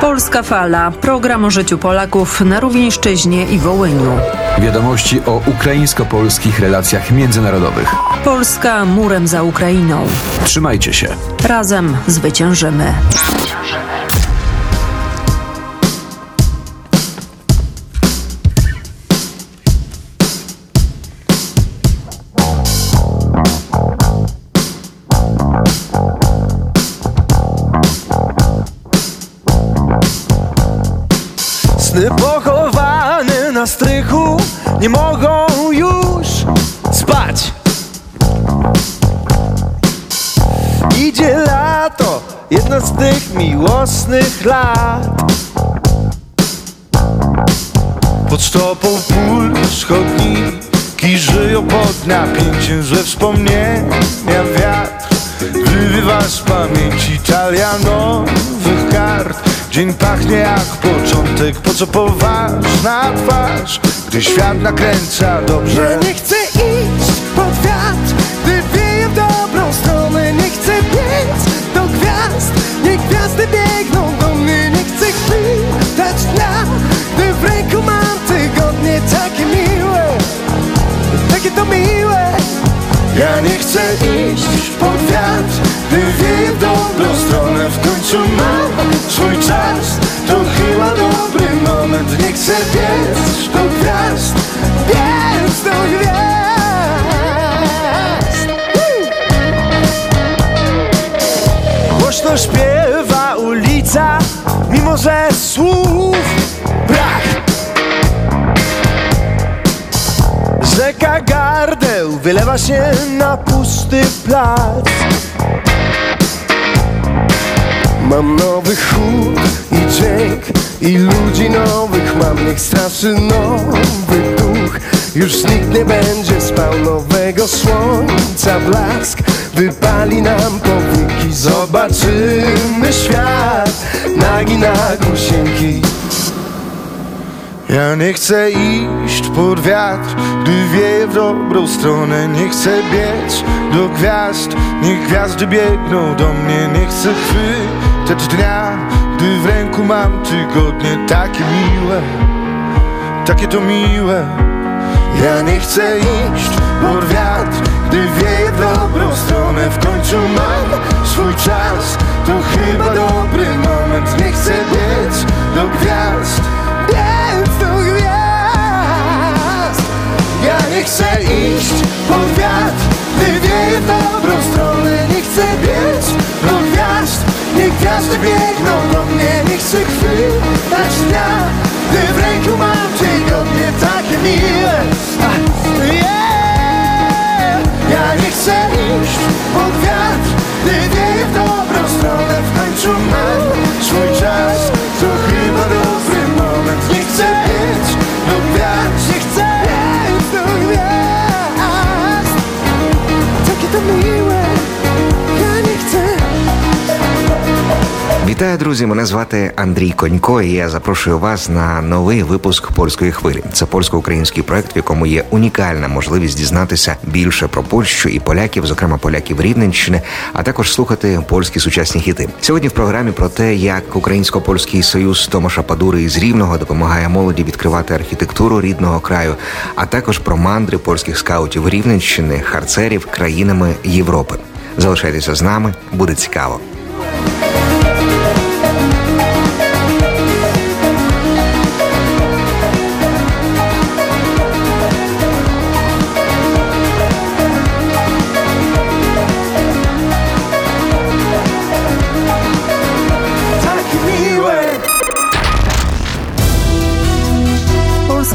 Polska Fala. Program o życiu Polaków na Rówieńszczyźnie i Wołyniu. Wiadomości o ukraińsko-polskich relacjach międzynarodowych. Polska murem za Ukrainą. Trzymajcie się. Razem zwyciężymy. Na strychu nie mogą już spać. Idzie lato, jedno z tych miłosnych lat. Pod stopą pól chodniki żyją pod napięciem Złe wspomnienia wiatr Wyrywa z pamięci italianowych kart Dzień pachnie jak początek, po co poważna twarz? Gdy świat nakręca dobrze. Ja nie chcę iść pod wiatr, gdy wieje w dobrą stronę. Nie chcę biec do gwiazd, niech gwiazdy biegną do mnie. Nie chcę chwitać dnia, gdy w ręku mam tygodnie Takie miłe, takie to miłe. Ja nie chcę iść pod wiatr, gdy wieje w dobrą stronę W końcu mam swój czas, to chyba dobry moment Nie chcę biec do gwiazd. Biec do gwiazd. Głośno śpiewa ulica, mimo że słów brak. Rzeka gardeł wylewa się na pusty plac Mam nowy chód i dźwięk i ludzi nowych mam. Niech straszy nowy duch. Już nikt nie będzie spał. Nowego słońca blask Wypali nam powieki. Zobaczymy świat nagi na gusieńki. Ja nie chcę iść pod wiatr, gdy wieje w dobrą stronę. Nie chcę biec do gwiazd, niech gwiazdy biegną do mnie. Nie chcę chwytać dnia, gdy w ręku mam tygodnie Takie miłe, takie to miłe. Ja nie chcę iść pod wiatr, gdy wieje w dobrą stronę. W końcu mam swój czas, to chyba dobry moment. Nie chcę biec do gwiazd Biec do gwiazd. Ja nie chcę iść pod wiatr, niech gwiazdy biegną Вітаю, друзі! Мене звати Андрій Конько. і Я запрошую вас на новий випуск польської хвилі. Це польсько-український проект, в якому є унікальна можливість дізнатися більше про Польщу і поляків, зокрема поляків Рівненщини, а також слухати польські сучасні хіти. Сьогодні в програмі про те, як українсько-польський союз Томаша Падури із Рівного допомагає молоді відкривати архітектуру рідного краю, а також про мандри польських скаутів Рівненщини, харцерів країнами Європи. Залишайтеся з нами, буде цікаво.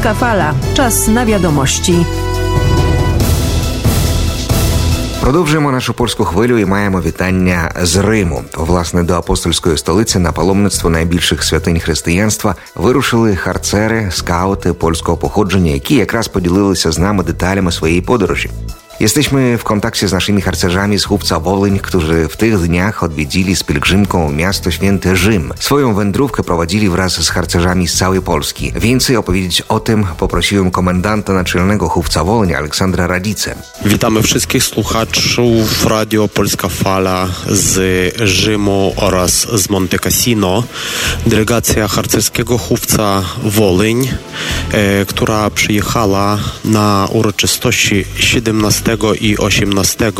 Polska Fala. Czas na wiadomości. Продовжуємо нашу польську хвилю і маємо вітання з Риму. Власне, до апостольської столиці на паломництво найбільших святинь християнства вирушили харцери, скаути польського походження, які якраз поділилися з нами деталями своєї подорожі. Jesteśmy w kontakcie z naszymi harcerzami z Chłopca Wolyń, którzy w tych dniach odwiedzili z pielgrzymką miasto święte Rzym. Swoją wędrówkę prowadzili wraz z harcerzami z całej Polski. Więcej opowiedzieć o tym poprosiłem komendanta naczelnego Chłopca Wolyń Aleksandra Radicę. Witamy wszystkich słuchaczów Radio Polska Fala z Rzymu oraz z Monte Cassino. Delegacja harcerskiego chówca Wolyń, e, która przyjechała na uroczystości 17 i 18.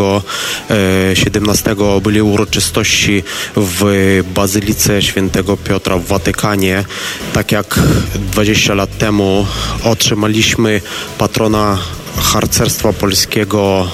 E, 17 byli uroczystości w Bazylice Świętego Piotra w Watykanie. Tak jak 20 lat temu otrzymaliśmy patrona harcerstwa polskiego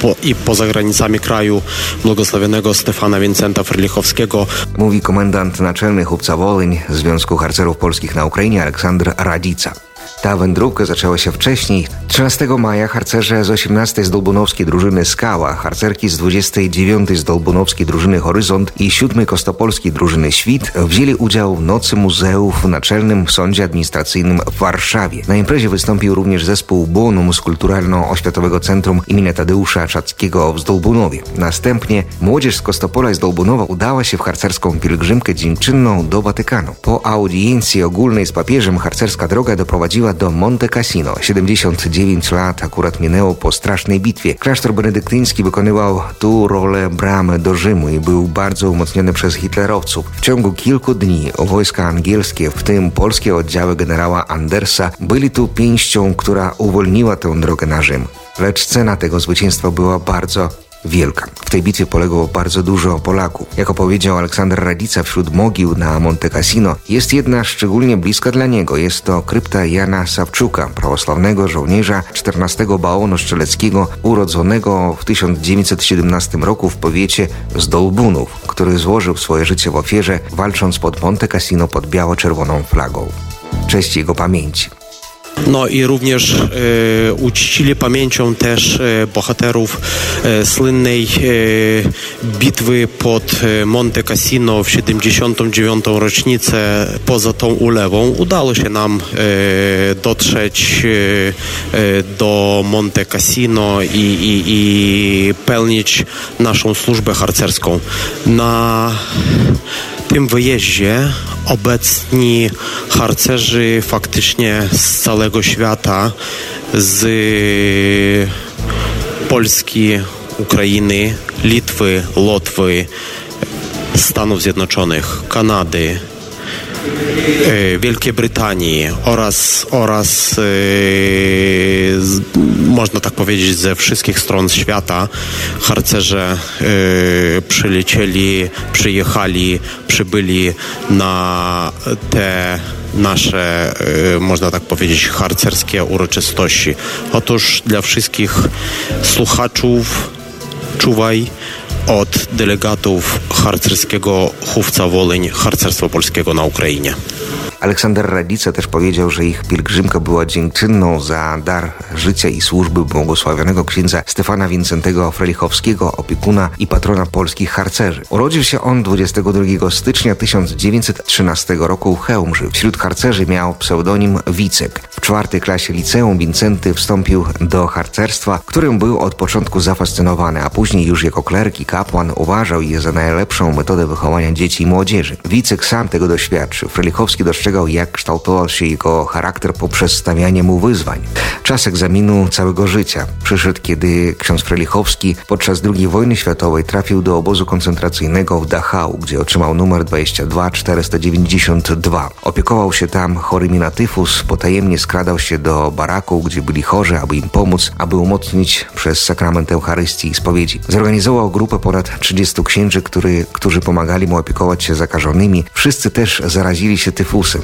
po, i poza granicami kraju błogosławionego Stefana Wincenta Frlichowskiego. Mówi komendant naczelny Chłopca Wolyń Związku Harcerów Polskich na Ukrainie Aleksandr Radica. Ta wędrówka zaczęła się wcześniej. 13 maja harcerze z 18 z Dolbunowskiej drużyny Skała, harcerki z 29 z Dolbunowskiej drużyny Horyzont i 7 Kostopolskiej drużyny Świt wzięli udział w Nocy Muzeów w Naczelnym Sądzie Administracyjnym w Warszawie. Na imprezie wystąpił również zespół Bonum z Kulturalno-Oświatowego Centrum imienia Tadeusza Czackiego w Zdolbunowie. Następnie młodzież z Kostopola i z Dolbunowa udała się w harcerską pielgrzymkę dziękczynną do Watykanu. Po audiencji ogólnej z papieżem harcerska droga doprowadziła do Monte Cassino. 79 lat akurat minęło po strasznej bitwie. Klasztor benedyktyński wykonywał tu rolę bramy do Rzymu i był bardzo umocniony przez hitlerowców. W ciągu kilku dni wojska angielskie, w tym polskie oddziały generała Andersa, byli tu pięścią, która uwolniła tę drogę na Rzym. Lecz cena tego zwycięstwa była bardzo wielka. W tej bitwie poległo bardzo dużo Polaków. Jak opowiedział Aleksander Radica wśród mogił na Monte Cassino, jest jedna szczególnie bliska dla niego. Jest to krypta Jana Sawczuka, prawosławnego żołnierza 14 bałonu strzeleckiego, urodzonego w 1917 roku w powiecie z Dolbunów, który złożył swoje życie w ofierze, walcząc pod Monte Cassino pod biało-czerwoną flagą. Cześć jego pamięci. No i również e, uczcili pamięcią też e, bohaterów e, słynnej e, bitwy pod e, Monte Cassino w 79. rocznicę poza tą ulewą. Udało się nam e, dotrzeć e, e, do Monte Cassino i, i, i pełnić naszą służbę harcerską. Na tym wyjeździe obecni harcerzy faktycznie z całego świata, z Polski, Ukrainy, Litwy, Łotwy, Stanów Zjednoczonych, Kanady, Wielkiej Brytanii oraz, oraz e, z, można tak powiedzieć ze wszystkich stron świata harcerze e, przylecieli, przyjechali, przybyli na te nasze, e, można tak powiedzieć, harcerskie uroczystości. Otóż dla wszystkich słuchaczów czuwaj od delegatów harcerskiego chówca Wolyń, harcerstwa polskiego na Ukrainie. Aleksander Radica też powiedział, że ich pielgrzymka była dziękczynną za dar życia i służby błogosławionego księdza Stefana Wincentego Frelichowskiego, opiekuna i patrona polskich harcerzy. Urodził się on 22 stycznia 1913 roku w Chełmży. Wśród harcerzy miał pseudonim Wicek. W czwartej klasie liceum Wincenty wstąpił do harcerstwa, którym był od początku zafascynowany, a później już jako klerk i kapłan uważał je za najlepszą metodę wychowania dzieci i młodzieży. Wicek sam tego doświadczył. Frelichowski jak kształtował się jego charakter poprzez stawianie mu wyzwań. Czas egzaminu całego życia przyszedł, kiedy ksiądz Frelichowski podczas II wojny światowej trafił do obozu koncentracyjnego w Dachau, gdzie otrzymał numer 22492. Opiekował się tam chorymi na tyfus, potajemnie skradał się do baraku, gdzie byli chorzy, aby im pomóc, aby umocnić przez sakrament Eucharystii i spowiedzi. Zorganizował grupę ponad 30 księży, który, którzy pomagali mu opiekować się zakażonymi. Wszyscy też zarazili się tyfusem.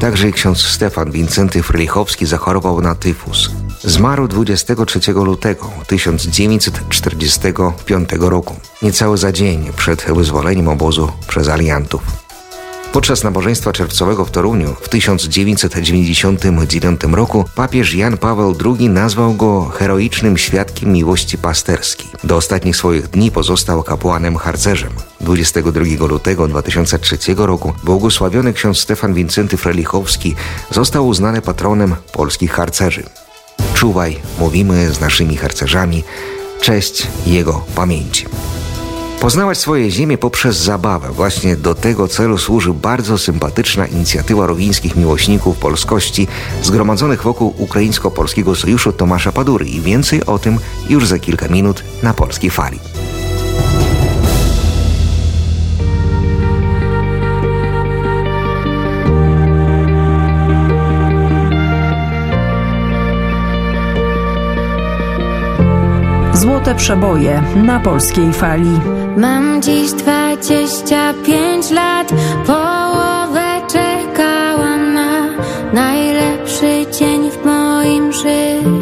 Także i ksiądz Stefan Wincenty Frylichowski zachorował na tyfus. Zmarł 23 lutego 1945 roku, niecały za dzień przed wyzwoleniem obozu przez aliantów. Podczas nabożeństwa czerwcowego w Toruniu w 1999 roku papież Jan Paweł II nazwał go heroicznym świadkiem miłości pasterskiej. Do ostatnich swoich dni pozostał kapłanem harcerzem. 22 lutego 2003 roku błogosławiony ksiądz Stefan Wincenty Frelichowski został uznany patronem polskich harcerzy. Czuwaj, mówimy z naszymi harcerzami, cześć jego pamięci. Poznawać swoje ziemię poprzez zabawę. Właśnie do tego celu służy bardzo sympatyczna inicjatywa rowińskich miłośników polskości zgromadzonych wokół Ukraińsko-Polskiego Sojuszu Tomasza Padury i więcej o tym już za kilka minut na Polskiej Fali. Złote przeboje na polskiej fali. Mam dziś 25 lat, połowę czekałam na najlepszy dzień w moim życiu.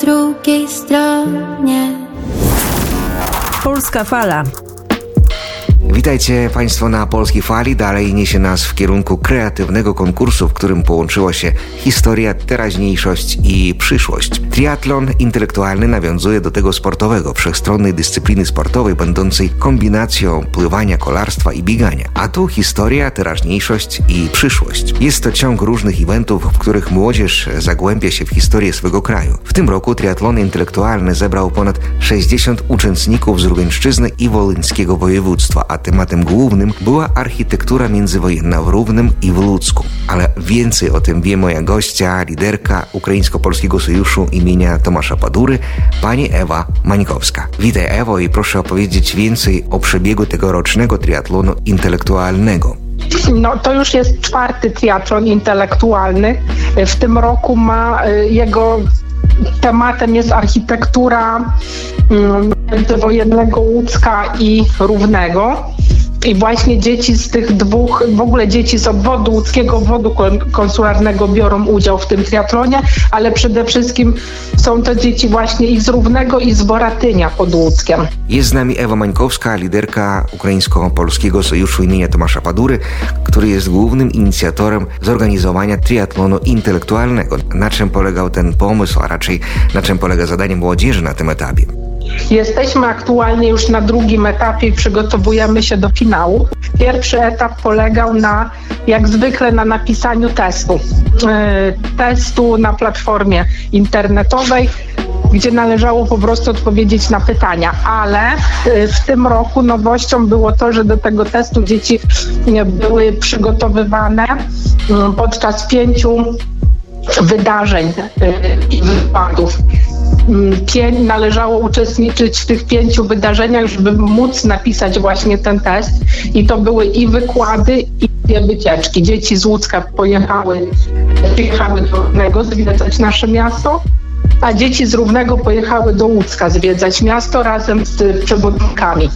drugiej stronie. Polska Fala. Witajcie Państwo na Polskiej Fali. Dalej niesie nas w kierunku kreatywnego konkursu, w którym połączyło się historia, teraźniejszość i przyszłość. Triatlon intelektualny nawiązuje do tego sportowego, wszechstronnej dyscypliny sportowej, będącej kombinacją pływania, kolarstwa i biegania. A tu historia, teraźniejszość i przyszłość. Jest to ciąg różnych eventów, w których młodzież zagłębia się w historię swego kraju. W tym roku triatlon intelektualny zebrał ponad 60 uczestników z Rugańszczyzny i Wolyńskiego województwa, a tematem głównym była architektura międzywojenna w Równym i w Ludzku. Ale więcej o tym wie moja gościa, liderka Ukraińsko-Polskiego Sojuszu imienia Tomasza Padury, pani Ewa Mańkowska. Witaj Ewo i proszę opowiedzieć więcej o przebiegu tegorocznego triatlonu intelektualnego. No, to już jest czwarty triatlon intelektualny. W tym roku ma y, jego tematem jest architektura mm, międzywojennego Łódzka i Równego. I właśnie dzieci z tych dwóch, w ogóle dzieci z obwodu łódzkiego, obwodu kon- konsularnego biorą udział w tym triatlonie, ale przede wszystkim są to dzieci właśnie i z Równego i z Boratynia pod Łódzkiem. Jest z nami Ewa Mańkowska, liderka Ukraińsko-Polskiego Sojuszu imienia Tomasza Padury, który jest głównym inicjatorem zorganizowania triatlonu intelektualnego. Na czym polegał ten pomysł, a raczej na czym polega zadanie młodzieży na tym etapie? Jesteśmy aktualnie już na drugim etapie i przygotowujemy się do finału. Pierwszy etap polegał na, jak zwykle, na napisaniu testu. E, Testu na platformie internetowej, gdzie należało po prostu odpowiedzieć na pytania, ale e, w tym roku nowością było to, że do tego testu dzieci e, były przygotowywane mm, podczas pięciu wydarzeń i wykładów. Mm, należało uczestniczyć w tych pięciu wydarzeniach, żeby móc napisać właśnie ten test. I to były i wykłady, i dwie wycieczki. Dzieci z Łódzka pojechały, przyjechały do Równego zwiedzać nasze miasto, a dzieci z Równego pojechały do Łódzka zwiedzać miasto razem z przewodnikami.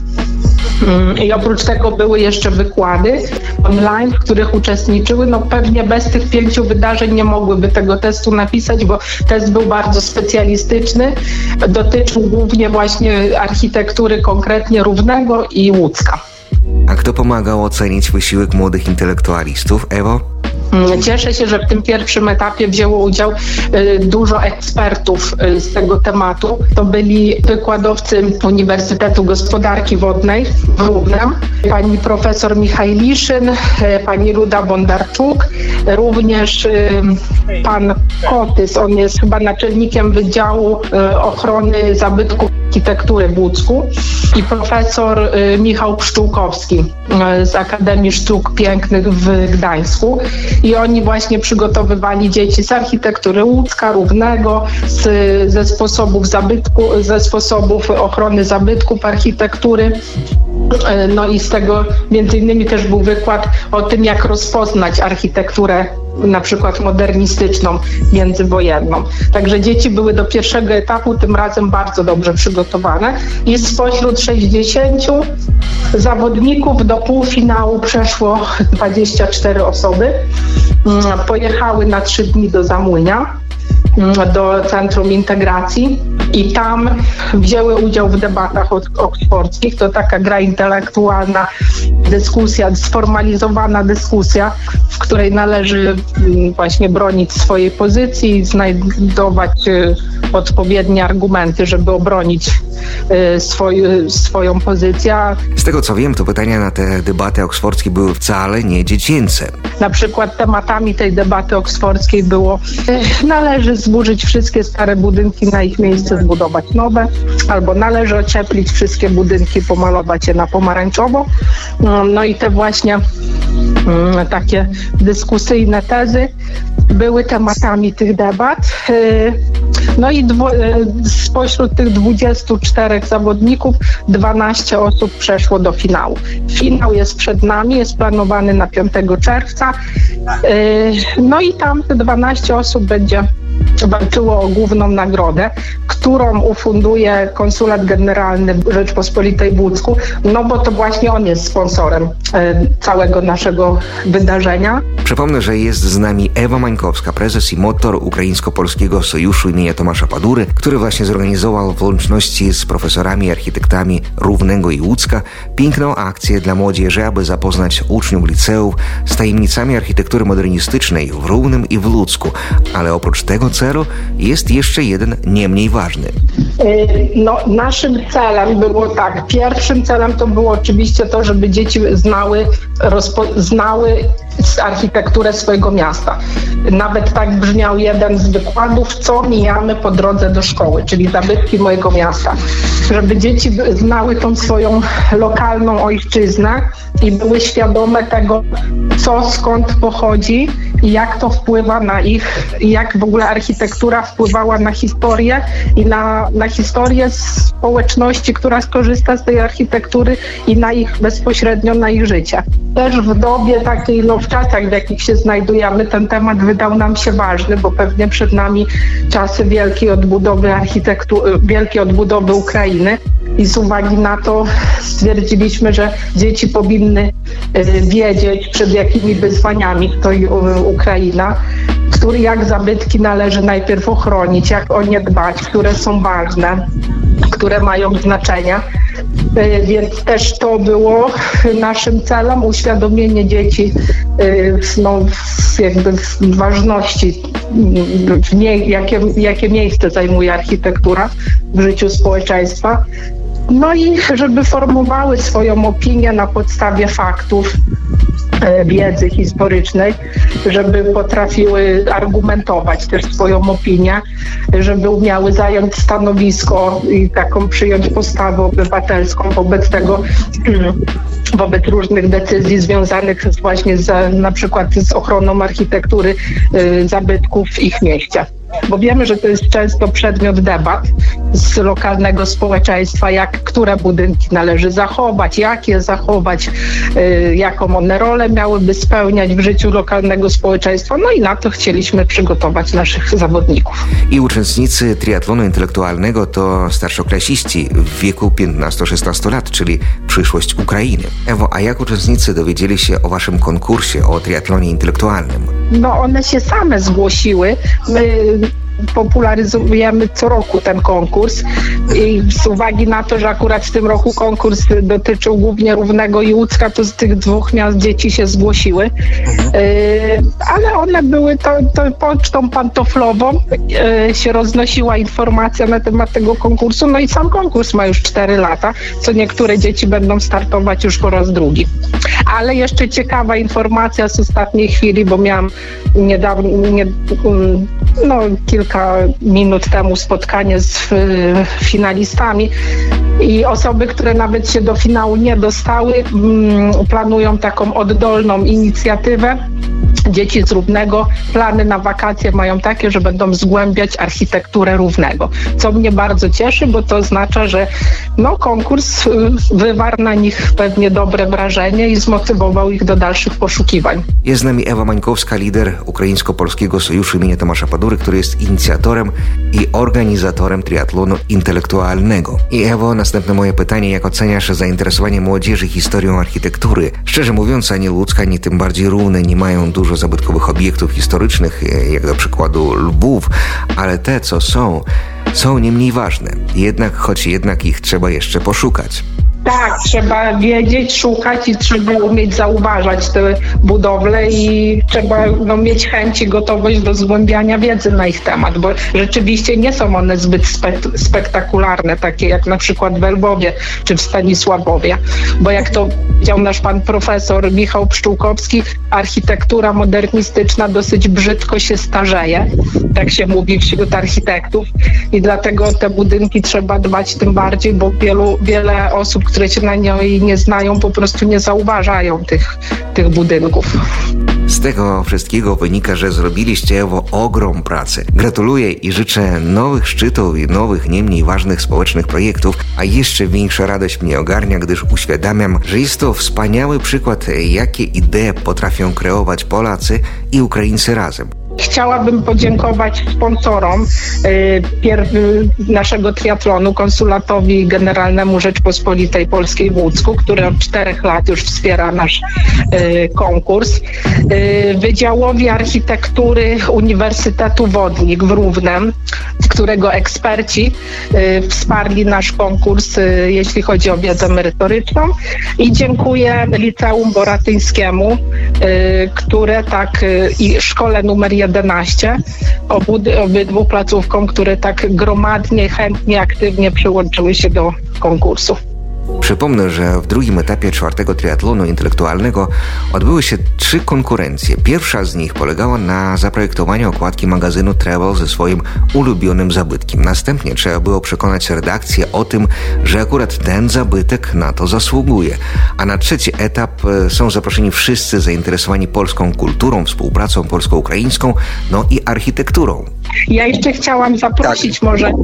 Mm, I oprócz tego były jeszcze wykłady online, w których uczestniczyły. No pewnie bez tych pięciu wydarzeń nie mogłyby tego testu napisać, bo test był bardzo specjalistyczny. Dotyczył głównie właśnie architektury konkretnie Równego i Łódzka. A kto pomagał ocenić wysiłek młodych intelektualistów? Ewo? Mm, Cieszę się, że w tym pierwszym etapie wzięło udział y, dużo ekspertów y, z tego tematu. To byli wykładowcy Uniwersytetu Gospodarki Wodnej w Równem, pani profesor Michajliszyn, y, pani Ruda Bondarczuk, również pan Kotys, on jest chyba naczelnikiem Wydziału Ochrony Zabytków Architektury w Łódzku i profesor y, Michał Pszczółkowski y, z Akademii Sztuk Pięknych w Gdańsku i oni właśnie przygotowywali dzieci z architektury łódzka, równego, z, ze sposobów zabytku, ze sposobów ochrony zabytków architektury. E, No i z tego między innymi też był wykład o tym, jak rozpoznać architekturę na przykład modernistyczną, międzywojenną. Także dzieci były do pierwszego etapu tym razem bardzo dobrze przygotowane i spośród 60 zawodników do półfinału przeszło 24 osoby. Mm, Pojechały na trzy dni do Zamłynia mm, do Centrum Integracji i tam wzięły udział w debatach ok- oksfordzkich. To taka gra intelektualna, dyskusja, sformalizowana dyskusja, w której należy mm, właśnie bronić swojej pozycji i znajdować y, odpowiednie argumenty, żeby obronić y, swoj, swoją pozycję. Z tego co wiem, to pytania na te debaty oksfordzkie były wcale nie dziecięce. Na przykład tematami tej debaty oksfordzkiej było e, należy zburzyć wszystkie stare budynki, na ich miejsce zbudować nowe, albo należy ocieplić wszystkie budynki, pomalować je na pomarańczowo. Mm, No i te właśnie mm, takie dyskusyjne tezy były tematami tych debat. E, No i dwo, e, spośród tych 24 zawodników 12 osób przeszło do finału. Finał jest przed nami, jest planowany na 5 czerwca. E, No i tam te 12 osób będzie walczyło o główną nagrodę, którą ufunduje konsulat generalny Rzeczpospolitej w no bo to właśnie on jest sponsorem e, całego naszego wydarzenia. Przypomnę, że jest z nami Ewa Mańkowska, prezes i motor Ukraińsko-Polskiego Sojuszu imienia Tomasza Padury, który właśnie zorganizował w łączności z profesorami i architektami Równego i Łódzka piękną akcję dla młodzieży, aby zapoznać uczniów liceów z tajemnicami architektury modernistycznej w Równym i w Łódzku. Ale oprócz tego celu jest jeszcze jeden nie mniej ważny. Y, No, naszym celem było tak, pierwszym celem to było oczywiście to, żeby dzieci znały, rozpo, znały architekturę swojego miasta. Nawet tak brzmiał jeden z wykładów, co mijamy po drodze do szkoły, czyli zabytki mojego miasta. Żeby dzieci znały tą swoją lokalną ojczyznę i były świadome tego, co skąd pochodzi i jak to wpływa na ich, jak w ogóle architektura wpływała na historię i na, na historię społeczności, która skorzysta z tej architektury i na ich bezpośrednio na ich życie. Też w dobie takiej, no w czasach, w jakich się znajdujemy, ten temat wydał nam się ważny, bo pewnie przed nami czasy wielkiej odbudowy architektury, wielkiej odbudowy Ukrainy i z uwagi na to stwierdziliśmy, że dzieci powinny y, wiedzieć, przed jakimi wyzwaniami stoi y, Ukraina, który jak zabytki należy najpierw ochronić, jak o nie dbać, które są ważne, które mają znaczenie. Y, Więc też to było naszym celem, uświadomienie dzieci no, jakby ważności, jakie, jakie miejsce zajmuje architektura w życiu społeczeństwa. No i żeby formowały swoją opinię na podstawie faktów, e, wiedzy historycznej, żeby potrafiły argumentować też swoją opinię, żeby umiały zająć stanowisko i taką przyjąć postawę obywatelską wobec tego, wobec różnych decyzji związanych właśnie z, na przykład z ochroną architektury y, zabytków w ich mieście. Bo wiemy, że to jest często przedmiot debat z lokalnego społeczeństwa, jak które budynki należy zachować, jak je zachować, y, jaką one rolę miałyby spełniać w życiu lokalnego społeczeństwa. No i na to chcieliśmy przygotować naszych zawodników. I uczestnicy triatlonu intelektualnego to starszoklasiści w wieku 15-16 lat, czyli przyszłość Ukrainy. Ewo, a jak uczestnicy dowiedzieli się o waszym konkursie o triatlonie intelektualnym? No one się same zgłosiły. My Bye. Popularyzujemy co roku ten konkurs i z uwagi na to, że akurat w tym roku konkurs dotyczył głównie Równego i Łódzka, to z tych dwóch miast dzieci się zgłosiły. Yy, ale one były to, to pocztą pantoflową yy, się roznosiła informacja na temat tego konkursu, no i sam konkurs ma już 4 lata, co niektóre dzieci będą startować już po raz drugi. Ale jeszcze ciekawa informacja z ostatniej chwili, bo miałam niedawno, nie, mm, no, kilka minut temu spotkanie z y, finalistami i osoby, które nawet się do finału nie dostały, mm, planują taką oddolną inicjatywę. Dzieci z Równego plany na wakacje mają takie, że będą zgłębiać architekturę Równego, co mnie bardzo cieszy, bo to oznacza, że no, konkurs y, wywarł na nich pewnie dobre wrażenie i zmotywował ich do dalszych poszukiwań. Jest z nami Ewa Mańkowska, lider Ukraińsko-Polskiego Sojuszu imienia Tomasza Padury, który jest inicjatorem i organizatorem triatlonu intelektualnego. I Ewo, następne moje pytanie, jak oceniasz zainteresowanie młodzieży historią architektury? Szczerze mówiąc, ani Łódzka, ani tym bardziej Równe nie mają dużo zabytkowych obiektów historycznych, e, jak do przykładu Lwów, ale te, co są, są nie mniej ważne. Jednak, choć jednak ich trzeba jeszcze poszukać. Tak, trzeba wiedzieć, szukać i trzeba umieć zauważać te budowle i trzeba no, mieć chęć i gotowość do zgłębiania wiedzy na ich temat, bo rzeczywiście nie są one zbyt spek- spektakularne, takie jak na przykład w Lwowie czy w Stanisławowie, bo jak to powiedział nasz pan profesor Michał Pszczółkowski, architektura modernistyczna dosyć brzydko się starzeje, tak się mówi wśród architektów i dlatego te budynki trzeba dbać tym bardziej, bo wielu, wiele osób, które się na niej nie znają, po prostu nie zauważają tych, tych budynków. Z tego wszystkiego wynika, że zrobiliście Ewo ogrom pracy. Gratuluję i życzę nowych szczytów i nowych, nie mniej ważnych społecznych projektów, a jeszcze większa radość mnie ogarnia, gdyż uświadamiam, że jest to wspaniały przykład, jakie idee potrafią kreować Polacy i Ukraińcy razem. Chciałabym podziękować sponsorom y, naszego triatlonu, konsulatowi generalnemu Rzeczpospolitej Polskiej w Łódzku, który od czterech lat już wspiera nasz y, konkurs. Y, Wydziałowi Architektury Uniwersytetu Wodnik w Równem, którego eksperci wsparli nasz konkurs, jeśli chodzi o wiedzę merytoryczną. I dziękuję Liceum Boratyńskiemu, które tak i szkole numer 11, obu, obydwu placówkom, które tak gromadnie, chętnie, aktywnie przyłączyły się do konkursu. Przypomnę, że w drugim etapie czwartego triatlonu intelektualnego odbyły się trzy konkurencje. Pierwsza z nich polegała na zaprojektowaniu okładki magazynu Travel ze swoim ulubionym zabytkiem. Następnie trzeba było przekonać redakcję o tym, że akurat ten zabytek na to zasługuje. A na trzeci etap e, są zaproszeni wszyscy zainteresowani polską kulturą, współpracą polsko-ukraińską, no i architekturą. Ja jeszcze chciałam zaprosić może y,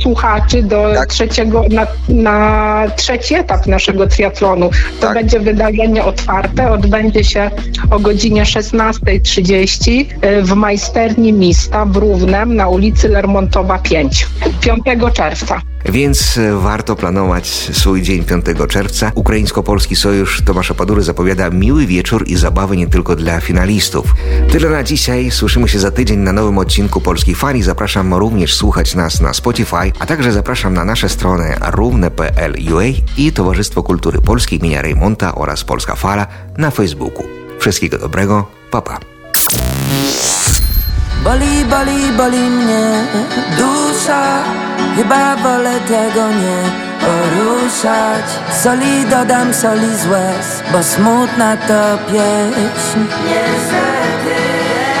słuchaczy do trzeciego, na, na trzeci etap naszego triatlonu. To będzie wydarzenie otwarte, odbędzie się o godzinie 16.30 y, w majsterni Mista w Równem na ulicy Lermontowa 5, 5 czerwca. Więc e, warto planować swój dzień 5 czerwca. Ukraińsko-Polski Sojusz Tomasza Padury zapowiada miły wieczór i zabawy nie tylko dla finalistów. Tyle na dzisiaj. Słyszymy się za tydzień na nowym odcinku Polskiej Fali. Zapraszam również słuchać nas na Spotify, a także zapraszam na nasze strony równe.pl UA i Towarzystwo Kultury Polskiej imienia Reymonta oraz Polska Fala na Facebooku. Wszystkiego dobrego. Papa. Pa. Boli, boli, boli mnie dusza. Chyba wolę tego nie poruszać. Soli dodam soli z łez Bo smutna to pieśń.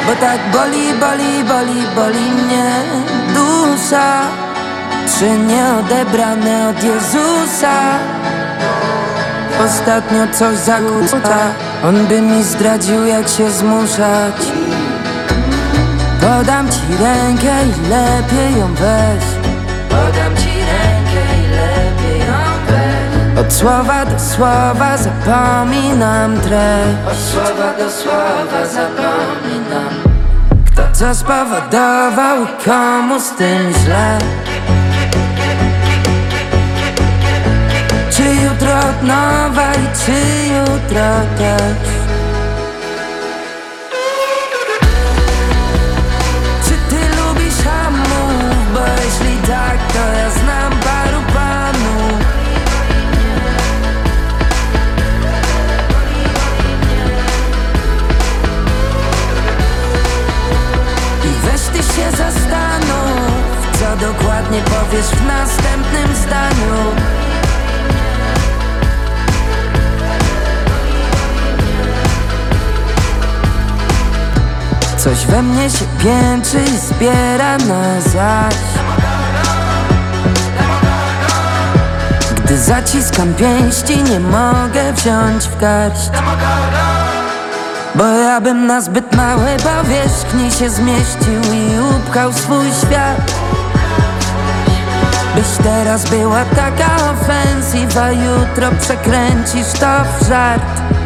Bo tak boli, boli, boli, boli mnie dusza. Trzy nieodebrane od Jezusa. Ostatnio coś zakłóca. On by mi zdradził jak się zmuszać Podam ci rękę i lepiej ją weź. Podam ci rękę i lepiej ją weź. Od słowa do słowa zapominam treść. Od słowa do słowa zapominam. Kto co spowodował i komu z tym źle? Czy jutro od nowa i czy jutro też Dokładnie powiesz w następnym zdaniu. Coś we mnie się piętrzy i zbiera na zaś. Gdy zaciskam pięści nie mogę wziąć w garść. Bo ja bym na zbyt małe powierzchni się zmieścił i upchał swój świat Byś teraz była taka ofensywa, jutro przekręcisz to w żart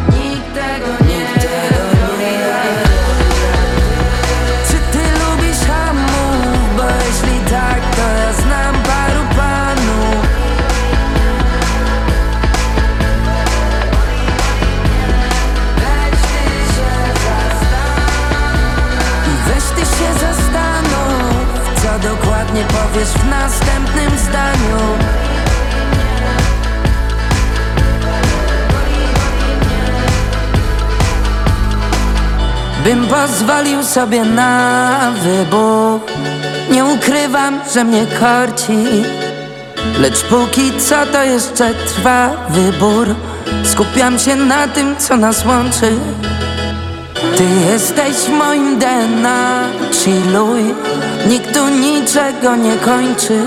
powiesz w następnym zdaniu. Bym pozwolił sobie na wybuch Nie ukrywam, że mnie korci. Lecz póki co to jeszcze trwa wybór. Skupiam się na tym, co nas łączy. Ty jesteś moim DNA Chilluj, nikt tu niczego nie kończy.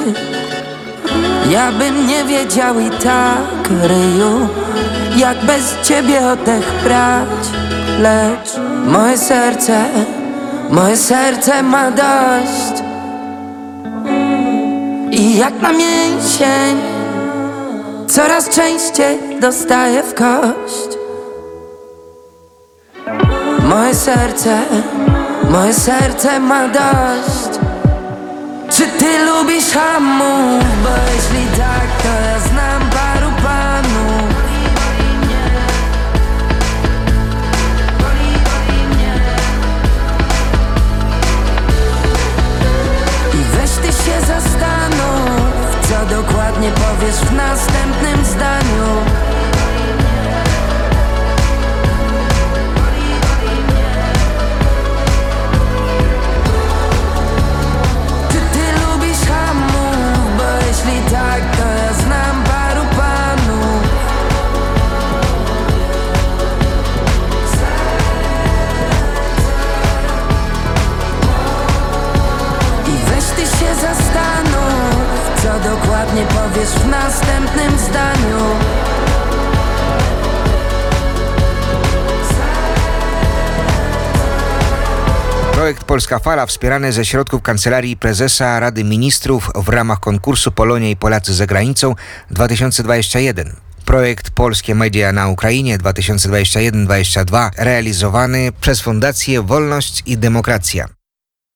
Ja bym nie wiedział i tak, ryju Jak bez ciebie oddech brać Lecz moje serce, moje serce ma dość. I jak na mięsień Coraz częściej dostaję w kość. Moje serce, Moje serce ma dość Czy ty lubisz hamów? Bo jeśli tak, to ja znam paru panów I weź ty się zastanów Co dokładnie powiesz w następnym Polska Fala wspierany ze środków Kancelarii Prezesa Rady Ministrów w ramach konkursu Polonia i Polacy za granicą 2021. Projekt Polskie Media na Ukrainie 2021-2022 realizowany przez Fundację Wolność i Demokracja.